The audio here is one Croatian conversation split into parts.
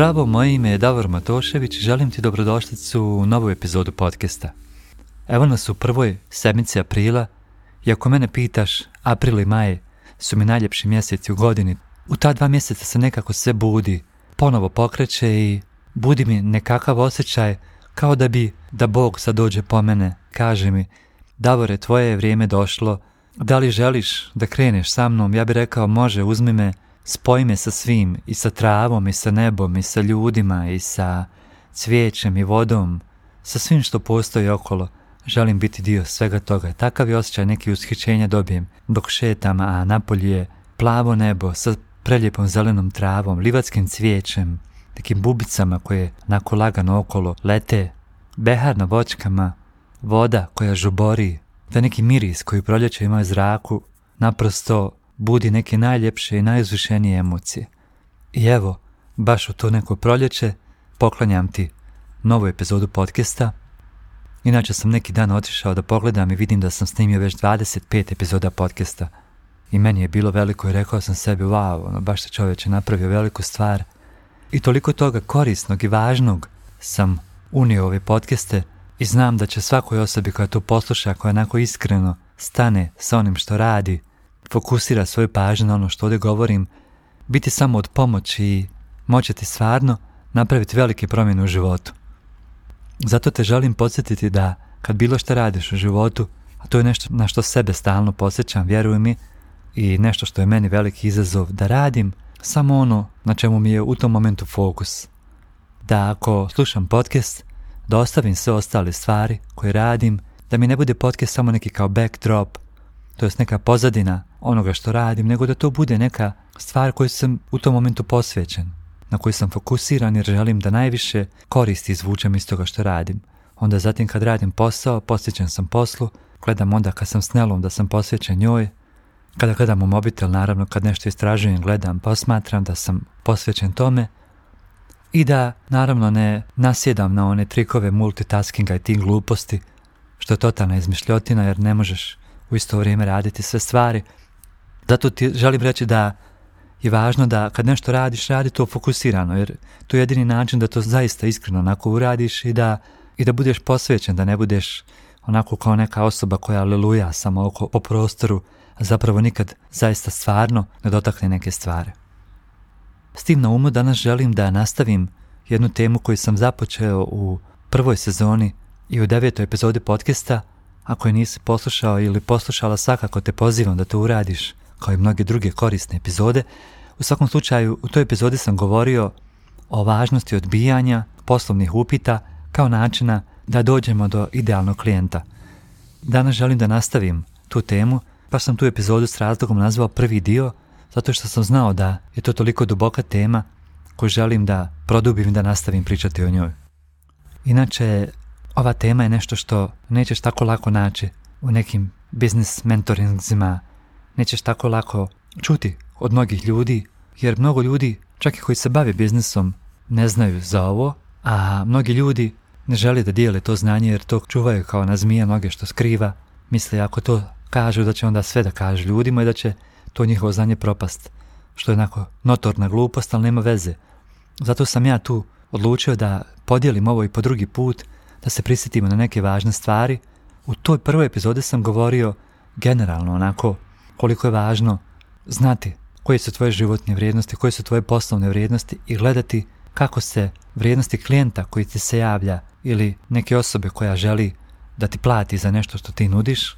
Zdravo, moje ime je Davor Matošević i želim ti dobrodošlicu u novu epizodu podcasta. Evo nas u prvoj sedmici aprila i ako mene pitaš, april i maj su mi najljepši mjeseci u godini. U ta dva mjeseca se nekako sve budi, ponovo pokreće i budi mi nekakav osjećaj kao da bi, da Bog sad dođe po mene, kaže mi, Davore, tvoje je vrijeme došlo, da li želiš da kreneš sa mnom? Ja bih rekao, može, uzmi me, spoji me sa svim, i sa travom, i sa nebom, i sa ljudima, i sa cvijećem, i vodom, sa svim što postoji okolo. Želim biti dio svega toga. Takav je osjećaj neki ushićenja dobijem dok šetam, a napolje je plavo nebo sa preljepom zelenom travom, livatskim cvijećem, nekim bubicama koje nako lagano okolo lete, behar na voćkama, voda koja žubori, da neki miris koji proljeće ima u zraku naprosto budi neke najljepše i najuzvišenije emocije. I evo, baš u to neko proljeće poklanjam ti novu epizodu podcasta. Inače sam neki dan otišao da pogledam i vidim da sam snimio već 25 epizoda podcasta. I meni je bilo veliko i rekao sam sebi, wow, ono, baš se čovječe napravio veliku stvar. I toliko toga korisnog i važnog sam unio ove podcaste i znam da će svakoj osobi koja to posluša, koja onako iskreno stane sa onim što radi, fokusira svoju pažnju na ono što ovdje govorim, biti samo od pomoći i moći stvarno napraviti velike promjene u životu. Zato te želim podsjetiti da kad bilo što radiš u životu, a to je nešto na što sebe stalno posjećam, vjeruj mi, i nešto što je meni veliki izazov, da radim samo ono na čemu mi je u tom momentu fokus. Da ako slušam podcast, da ostavim sve ostale stvari koje radim, da mi ne bude podcast samo neki kao backdrop, to jest neka pozadina onoga što radim, nego da to bude neka stvar koju sam u tom momentu posvećen, na koju sam fokusiran jer želim da najviše koristi izvučem iz toga što radim. Onda zatim kad radim posao, posvećen sam poslu, gledam onda kad sam s Nelom da sam posvećen njoj, kada gledam u mobitel, naravno kad nešto istražujem, gledam, posmatram da sam posvećen tome i da naravno ne nasjedam na one trikove multitaskinga i tim gluposti, što je totalna izmišljotina jer ne možeš u isto vrijeme raditi sve stvari. Zato ti želim reći da je važno da kad nešto radiš, radi to fokusirano, jer to je jedini način da to zaista iskreno onako uradiš i da, i da budeš posvećen, da ne budeš onako kao neka osoba koja aleluja samo oko po prostoru, a zapravo nikad zaista stvarno ne dotakne neke stvari. S tim na umu danas želim da nastavim jednu temu koju sam započeo u prvoj sezoni i u devetoj epizodi podcasta, ako je nisi poslušao ili poslušala svakako te pozivam da to uradiš, kao i mnoge druge korisne epizode. U svakom slučaju, u toj epizodi sam govorio o važnosti odbijanja poslovnih upita kao načina da dođemo do idealnog klijenta. Danas želim da nastavim tu temu, pa sam tu epizodu s razlogom nazvao prvi dio, zato što sam znao da je to toliko duboka tema koju želim da produbim i da nastavim pričati o njoj. Inače, ova tema je nešto što nećeš tako lako naći u nekim business mentoringzima, nećeš tako lako čuti od mnogih ljudi, jer mnogo ljudi, čak i koji se bave biznisom, ne znaju za ovo, a mnogi ljudi ne žele da dijele to znanje jer to čuvaju kao na zmija noge što skriva, misle ako to kažu da će onda sve da kažu ljudima i da će to njihovo znanje propast, što je onako notorna glupost, ali nema veze. Zato sam ja tu odlučio da podijelim ovo i po drugi put, da se prisjetimo na neke važne stvari. U toj prvoj epizodi sam govorio generalno onako koliko je važno znati koje su tvoje životne vrijednosti, koje su tvoje poslovne vrijednosti i gledati kako se vrijednosti klijenta koji ti se javlja ili neke osobe koja želi da ti plati za nešto što ti nudiš,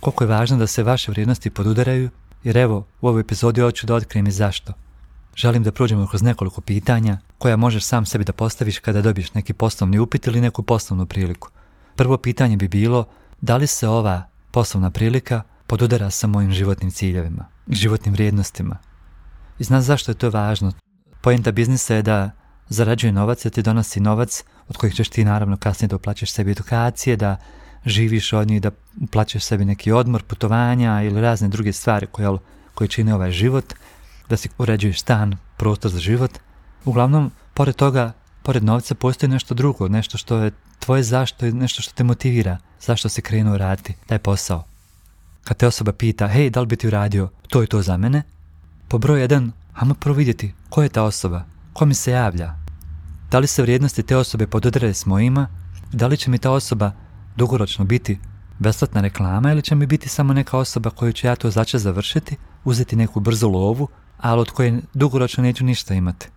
koliko je važno da se vaše vrijednosti podudaraju, jer evo, u ovoj epizodi hoću da otkrijem i zašto. Želim da prođemo kroz nekoliko pitanja koja možeš sam sebi da postaviš kada dobiješ neki poslovni upit ili neku poslovnu priliku. Prvo pitanje bi bilo da li se ova poslovna prilika podudara sa mojim životnim ciljevima, životnim vrijednostima. I znaš zašto je to važno? Poenta biznisa je da zarađuje novac, da ti donosi novac od kojih ćeš ti naravno kasnije da uplaćaš sebi edukacije, da živiš od njih, da uplaćaš sebi neki odmor, putovanja ili razne druge stvari koje, koje čine ovaj život, da si uređuješ stan, prostor za život. Uglavnom, pored toga, pored novca postoji nešto drugo, nešto što je tvoje zašto i nešto što te motivira, zašto si krenuo raditi taj posao. Kad te osoba pita, hej, da li bi ti uradio to i to za mene? Po broj jedan, ajmo prvo vidjeti ko je ta osoba, ko mi se javlja, Da li se vrijednosti te osobe pododare s mojima? Da li će mi ta osoba dugoročno biti besplatna reklama ili će mi biti samo neka osoba koju ću ja to začas završiti, uzeti neku brzu lovu, ali od koje dugoročno neću ništa imati.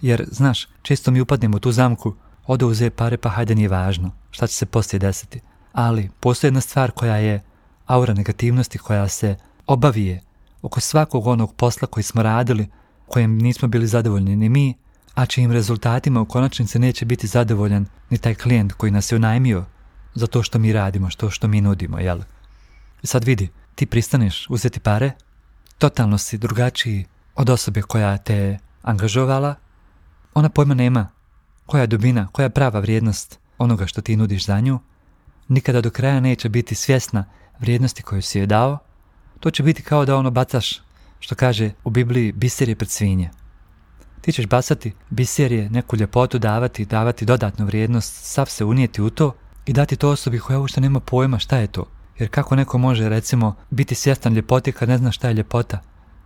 Jer, znaš, često mi upadnem u tu zamku, ode uze pare pa hajde nije važno, šta će se poslije desiti. Ali, postoji jedna stvar koja je aura negativnosti koja se obavije oko svakog onog posla koji smo radili, kojem nismo bili zadovoljni ni mi, a čijim rezultatima u konačnici neće biti zadovoljan ni taj klijent koji nas je unajmio za to što mi radimo, što što mi nudimo, jel? I sad vidi, ti pristaneš uzeti pare, totalno si drugačiji od osobe koja te angažovala, ona pojma nema koja je dubina, koja je prava vrijednost onoga što ti nudiš za nju, nikada do kraja neće biti svjesna vrijednosti koju si je dao, to će biti kao da ono bacaš, što kaže u Bibliji, biser je pred svinje. Ti ćeš bacati biserje, neku ljepotu davati, davati dodatnu vrijednost, sav se unijeti u to i dati to osobi koja uopšte nema pojma šta je to. Jer kako neko može, recimo, biti svjestan ljepoti kad ne zna šta je ljepota?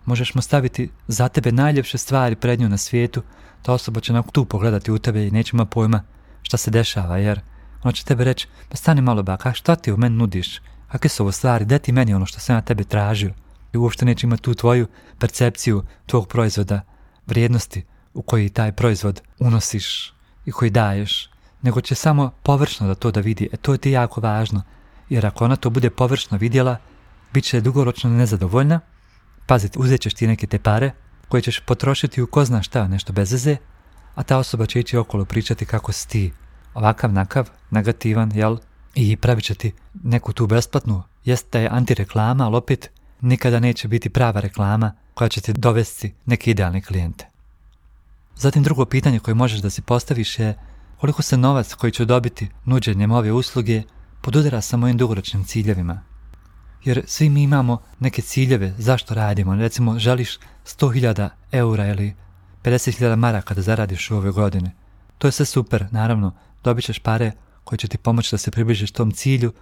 Možeš mu staviti za tebe najljepše stvari pred nju na svijetu, ta osoba će na tu pogledati u tebe i neće ima pojma šta se dešava, jer ona će tebe reći, pa stani malo baka, šta ti u meni nudiš? Kakve su ovo stvari? Daj ti meni ono što sam ja tebe tražio. I uopšte neće imati tu tvoju percepciju tvog proizvoda, vrijednosti u koji taj proizvod unosiš i koji daješ, nego će samo površno da to da vidi. E to je ti jako važno, jer ako ona to bude površno vidjela, bit će dugoročno nezadovoljna. Pazite, uzet ćeš ti neke te pare koje ćeš potrošiti u ko zna šta, nešto bez veze, a ta osoba će ići okolo pričati kako si ti ovakav, nakav, negativan, jel? I pravit će ti neku tu besplatnu, jest da je antireklama, ali opet nikada neće biti prava reklama koja će ti dovesti neke idealne klijente. Zatim drugo pitanje koje možeš da si postaviš je koliko se novac koji ću dobiti nuđenjem ove usluge podudara sa mojim dugoročnim ciljevima. Jer svi mi imamo neke ciljeve zašto radimo. Recimo, želiš 100.000 eura ili 50.000 maraka da zaradiš u ove godine. To je sve super, naravno, dobit ćeš pare koje će ti pomoći da se približiš tom cilju,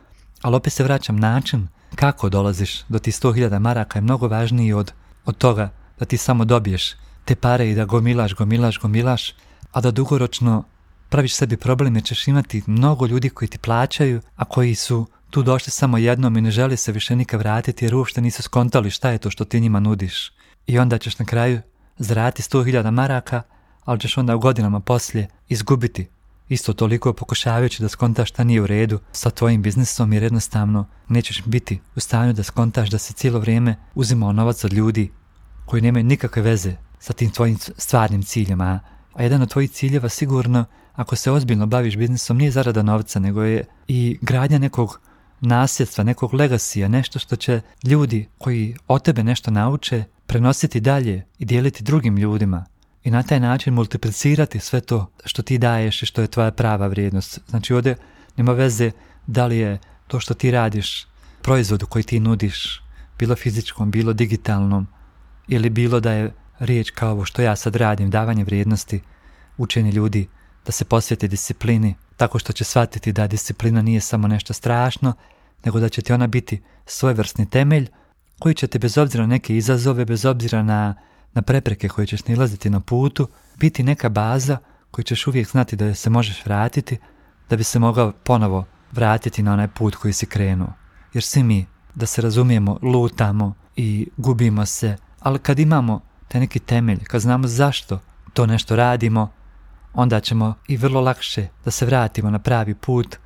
ali opet se vraćam način kako dolaziš do tih 100.000 maraka je mnogo važniji od, od toga da ti samo dobiješ te pare i da gomilaš, gomilaš, gomilaš, a da dugoročno praviš sebi problem jer ćeš imati mnogo ljudi koji ti plaćaju, a koji su tu došli samo jednom i ne žele se više nikad vratiti jer uopšte nisu skontali šta je to što ti njima nudiš. I onda ćeš na kraju zaraditi 100.000 maraka, ali ćeš onda u godinama poslije izgubiti isto toliko pokušavajući da skontaš šta nije u redu sa tvojim biznisom jer jednostavno nećeš biti u stanju da skontaš da se cijelo vrijeme uzimao novac od ljudi koji nemaju nikakve veze sa tim tvojim stvarnim ciljem, a jedan od tvojih ciljeva sigurno ako se ozbiljno baviš biznisom nije zarada novca, nego je i gradnja nekog nasljedstva, nekog legasija, nešto što će ljudi koji od tebe nešto nauče prenositi dalje i dijeliti drugim ljudima i na taj način multiplicirati sve to što ti daješ i što je tvoja prava vrijednost. Znači ovdje nema veze da li je to što ti radiš proizvodu koji ti nudiš, bilo fizičkom, bilo digitalnom, ili bilo da je riječ kao ovo što ja sad radim, davanje vrijednosti, učenje ljudi da se posvijete disciplini, tako što će shvatiti da disciplina nije samo nešto strašno, nego da će ti ona biti svojevrsni temelj koji će te bez obzira na neke izazove, bez obzira na, na prepreke koje ćeš nilaziti na putu, biti neka baza koju ćeš uvijek znati da se možeš vratiti, da bi se mogao ponovo vratiti na onaj put koji si krenuo. Jer svi mi, da se razumijemo, lutamo i gubimo se, ali kad imamo taj neki temelj, kad znamo zašto to nešto radimo, onda ćemo i vrlo lakše da se vratimo na pravi put,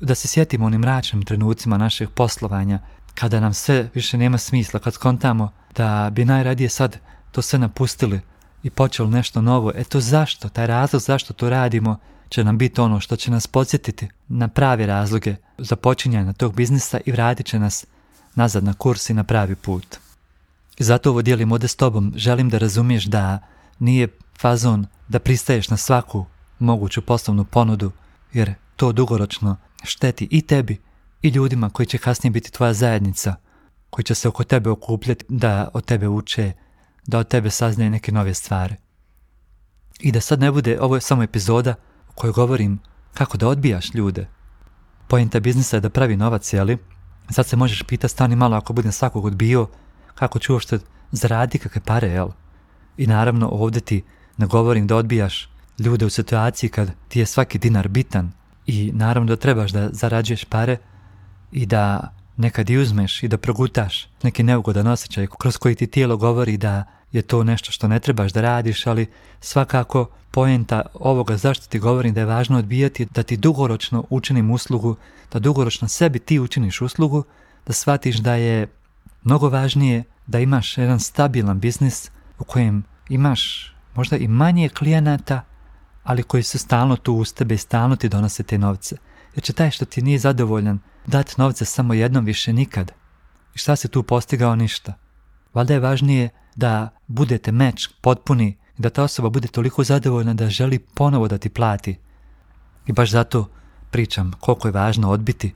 da se sjetimo onim mračnim trenucima našeg poslovanja, kada nam sve više nema smisla, kad skontamo da bi najradije sad to sve napustili i počelo nešto novo. E to zašto? Taj razlog zašto to radimo će nam biti ono što će nas podsjetiti na pravi razloge za počinjanje tog biznisa i vratit će nas nazad na kurs i na pravi put. I zato ovo dijelim ovdje s tobom. Želim da razumiješ da nije fazon da pristaješ na svaku moguću poslovnu ponudu, jer to dugoročno šteti i tebi i ljudima koji će kasnije biti tvoja zajednica, koji će se oko tebe okupljati da od tebe uče, da od tebe saznaju neke nove stvari. I da sad ne bude, ovo je samo epizoda u kojoj govorim kako da odbijaš ljude. Pojenta biznisa je da pravi novac, jeli? Sad se možeš pitati, stani malo ako budem svakog odbio, kako ću uopšte zaradi kakve pare, jel? I naravno ovdje ti ne govorim da odbijaš ljude u situaciji kad ti je svaki dinar bitan i naravno da trebaš da zarađuješ pare i da nekad i uzmeš i da progutaš neki neugodan osjećaj kroz koji ti tijelo govori da je to nešto što ne trebaš da radiš, ali svakako poenta ovoga zašto ti govorim da je važno odbijati da ti dugoročno učinim uslugu, da dugoročno sebi ti učiniš uslugu, da shvatiš da je mnogo važnije da imaš jedan stabilan biznis u kojem imaš možda i manje klijenata, ali koji su stalno tu uz tebe i stalno ti donose te novce. Jer će taj što ti nije zadovoljan dati novce samo jednom više nikad. I šta se tu postigao ništa. Valjda je važnije da budete meč potpuni i da ta osoba bude toliko zadovoljna da želi ponovo da ti plati. I baš zato pričam koliko je važno odbiti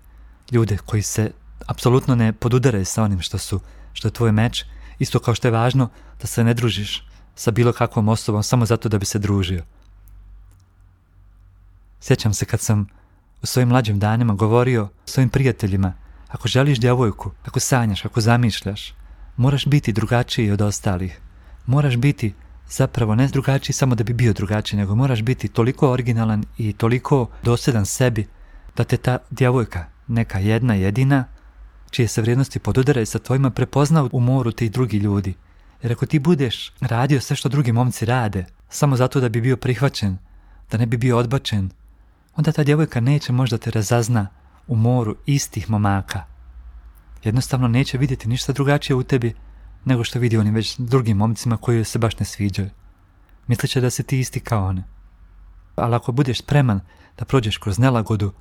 ljude koji se apsolutno ne podudaraju sa onim što su što je tvoj meč, isto kao što je važno da se ne družiš sa bilo kakvom osobom samo zato da bi se družio. Sjećam se kad sam u svojim mlađim danima govorio svojim prijateljima, ako želiš djevojku, ako sanjaš, ako zamišljaš, moraš biti drugačiji od ostalih. Moraš biti zapravo ne drugačiji samo da bi bio drugačiji, nego moraš biti toliko originalan i toliko dosljedan sebi da te ta djevojka, neka jedna jedina, čije se vrijednosti podudaraju sa tvojima, prepozna u moru ti drugi ljudi. Jer ako ti budeš radio sve što drugi momci rade, samo zato da bi bio prihvaćen, da ne bi bio odbačen, onda ta djevojka neće možda te razazna u moru istih momaka. Jednostavno neće vidjeti ništa drugačije u tebi nego što vidi onim već drugim momcima koji se baš ne sviđaju. Misleće da si ti isti kao one. Ali ako budeš spreman da prođeš kroz nelagodu,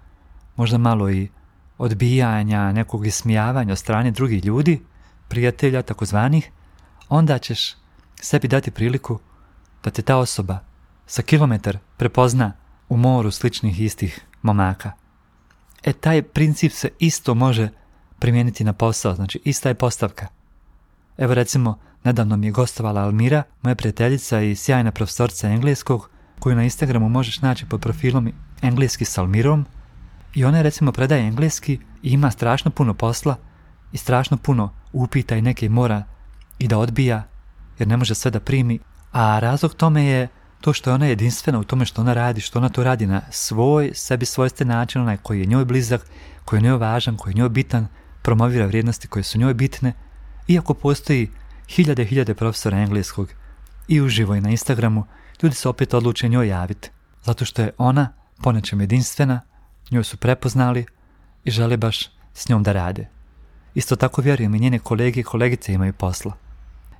možda malo i odbijanja, nekog ismijavanja od strane drugih ljudi, prijatelja takozvanih, onda ćeš sebi dati priliku da te ta osoba sa kilometar prepozna u moru sličnih istih momaka. E taj princip se isto može primijeniti na posao, znači ista je postavka. Evo recimo, nedavno mi je gostovala Almira, moja prijateljica i sjajna profesorca engleskog, koju na Instagramu možeš naći pod profilom engleski s Almirom, i ona recimo predaje engleski i ima strašno puno posla i strašno puno upita i neke mora i da odbija jer ne može sve da primi. A razlog tome je to što je ona jedinstvena u tome što ona radi, što ona to radi na svoj, sebi svojstven način, onaj koji je njoj blizak, koji je njoj važan, koji je njoj bitan, promovira vrijednosti koje su njoj bitne, iako postoji hiljade i hiljade profesora engleskog i uživo i na Instagramu, ljudi se opet odluče njoj javiti, zato što je ona po nečem jedinstvena, njoj su prepoznali i žele baš s njom da rade. Isto tako vjerujem i njene kolege i kolegice imaju posla.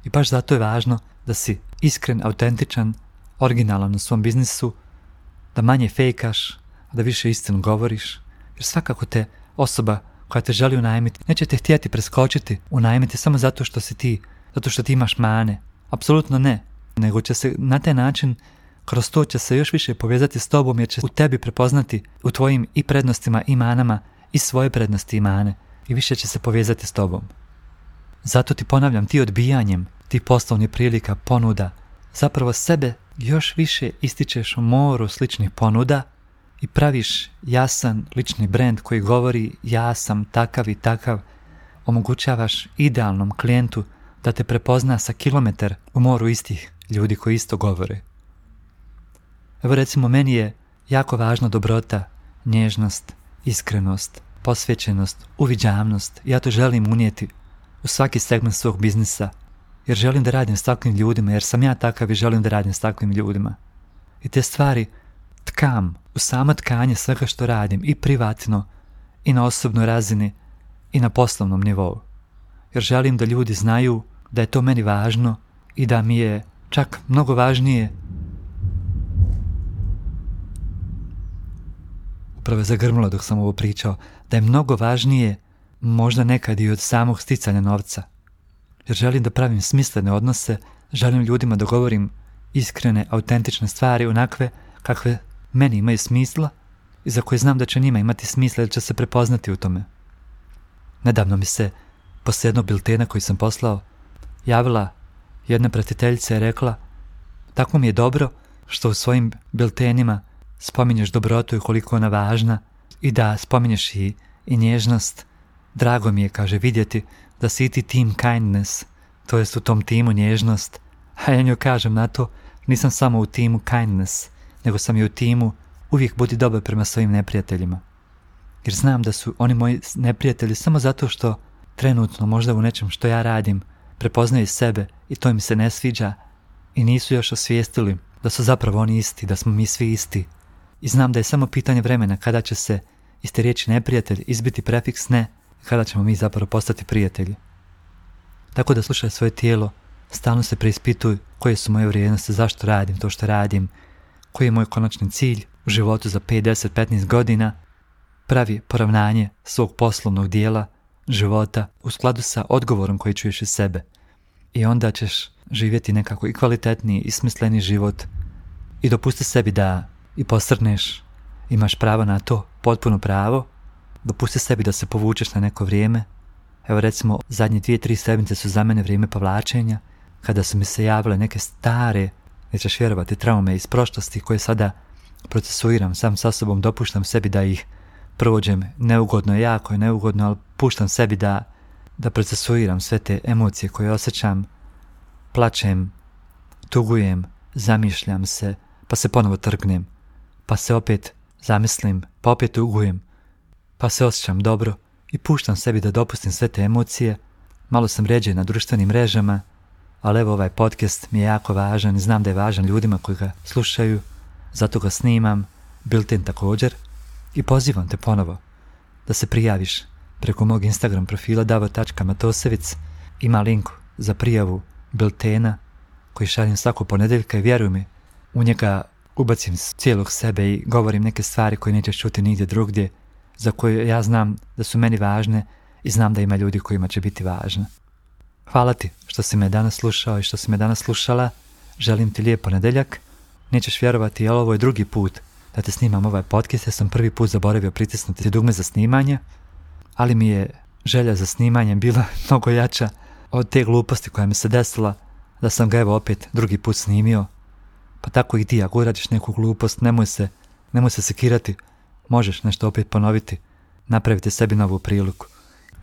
I baš zato je važno da si iskren, autentičan, originalan u svom biznisu, da manje fejkaš, da više istinu govoriš, jer svakako te osoba koja te želi unajmiti neće te htjeti preskočiti unajmiti samo zato što si ti, zato što ti imaš mane. Apsolutno ne, nego će se na taj način kroz to će se još više povezati s tobom jer će u tebi prepoznati u tvojim i prednostima i manama i svoje prednosti i mane i više će se povezati s tobom. Zato ti ponavljam, ti odbijanjem, ti poslovnih prilika, ponuda, zapravo sebe još više ističeš u moru sličnih ponuda i praviš jasan lični brand koji govori ja sam takav i takav, omogućavaš idealnom klijentu da te prepozna sa kilometar u moru istih ljudi koji isto govore. Evo recimo meni je jako važna dobrota, nježnost, iskrenost, posvećenost, uviđavnost. Ja to želim unijeti u svaki segment svog biznisa, jer želim da radim s takvim ljudima, jer sam ja takav i želim da radim s takvim ljudima. I te stvari tkam u samo tkanje svega što radim i privatno i na osobnoj razini i na poslovnom nivou. Jer želim da ljudi znaju da je to meni važno i da mi je čak mnogo važnije upravo je zagrmilo dok sam ovo pričao, da je mnogo važnije možda nekad i od samog sticanja novca. Jer želim da pravim smislene odnose, želim ljudima da govorim iskrene, autentične stvari, onakve kakve meni imaju smisla i za koje znam da će njima imati smisla jer će se prepoznati u tome. Nedavno mi se, poslije jednog biltena koji sam poslao, javila jedna pratiteljica i rekla tako mi je dobro što u svojim biltenima spominješ dobrotu i koliko ona važna i da spominješ i, i nježnost. Drago mi je, kaže, vidjeti da si ti team kindness, to jest u tom timu nježnost. A ja njoj kažem na to, nisam samo u timu kindness, nego sam i u timu, uvijek budi dobar prema svojim neprijateljima. Jer znam da su oni moji neprijatelji samo zato što trenutno možda u nečem što ja radim prepoznaju sebe i to im se ne sviđa i nisu još osvijestili da su zapravo oni isti, da smo mi svi isti. I znam da je samo pitanje vremena kada će se iz te riječi neprijatelj izbiti prefiks ne, kada ćemo mi zapravo postati prijatelji. Tako da slušaj svoje tijelo, stalno se preispituj koje su moje vrijednosti, zašto radim to što radim, koji je moj konačni cilj u životu za 5, 10, 15 godina, pravi poravnanje svog poslovnog dijela, života u skladu sa odgovorom koji čuješ iz sebe. I onda ćeš živjeti nekako i kvalitetniji i smisleni život i dopusti sebi da i posrneš, imaš pravo na to, potpuno pravo, dopusti sebi da se povučeš na neko vrijeme. Evo recimo, zadnje dvije, tri sedmice su za mene vrijeme povlačenja, kada su mi se javile neke stare, nećeš vjerovati, traume iz prošlosti koje sada procesuiram sam sa sobom, dopuštam sebi da ih prođem neugodno, jako je neugodno, ali puštam sebi da, da procesuiram sve te emocije koje osjećam, plačem, tugujem, zamišljam se, pa se ponovo trgnem, pa se opet zamislim, pa opet tugujem, pa se osjećam dobro i puštam sebi da dopustim sve te emocije. Malo sam ređe na društvenim mrežama, ali evo ovaj podcast mi je jako važan i znam da je važan ljudima koji ga slušaju, zato ga snimam, Bilten također, i pozivam te ponovo da se prijaviš preko mog Instagram profila davo.matosevic ima link za prijavu biltena koji šaljem svako ponedeljka i vjeruj mi, u njega ubacim cijelog sebe i govorim neke stvari koje nećeš čuti nigdje drugdje, za koje ja znam da su meni važne i znam da ima ljudi kojima će biti važne. Hvala ti što si me danas slušao i što si me danas slušala. Želim ti lijep ponedeljak. Nećeš vjerovati, ali ovo je drugi put da te snimam ovaj podcast. Ja sam prvi put zaboravio pritisnuti dugme za snimanje, ali mi je želja za snimanjem bila mnogo jača od te gluposti koja mi se desila, da sam ga evo opet drugi put snimio. Pa tako i ti, ako uradiš neku glupost, nemoj se, nemoj se sekirati, možeš nešto opet ponoviti, napraviti sebi novu priliku.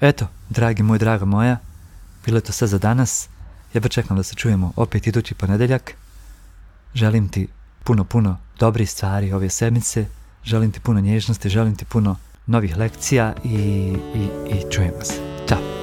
Eto, dragi moj, draga moja, bilo je to sve za danas. Ja čekam da se čujemo opet idući ponedeljak. Želim ti puno, puno dobrih stvari ove sedmice. Želim ti puno nježnosti, želim ti puno novih lekcija i, i, i čujemo se. Ćao!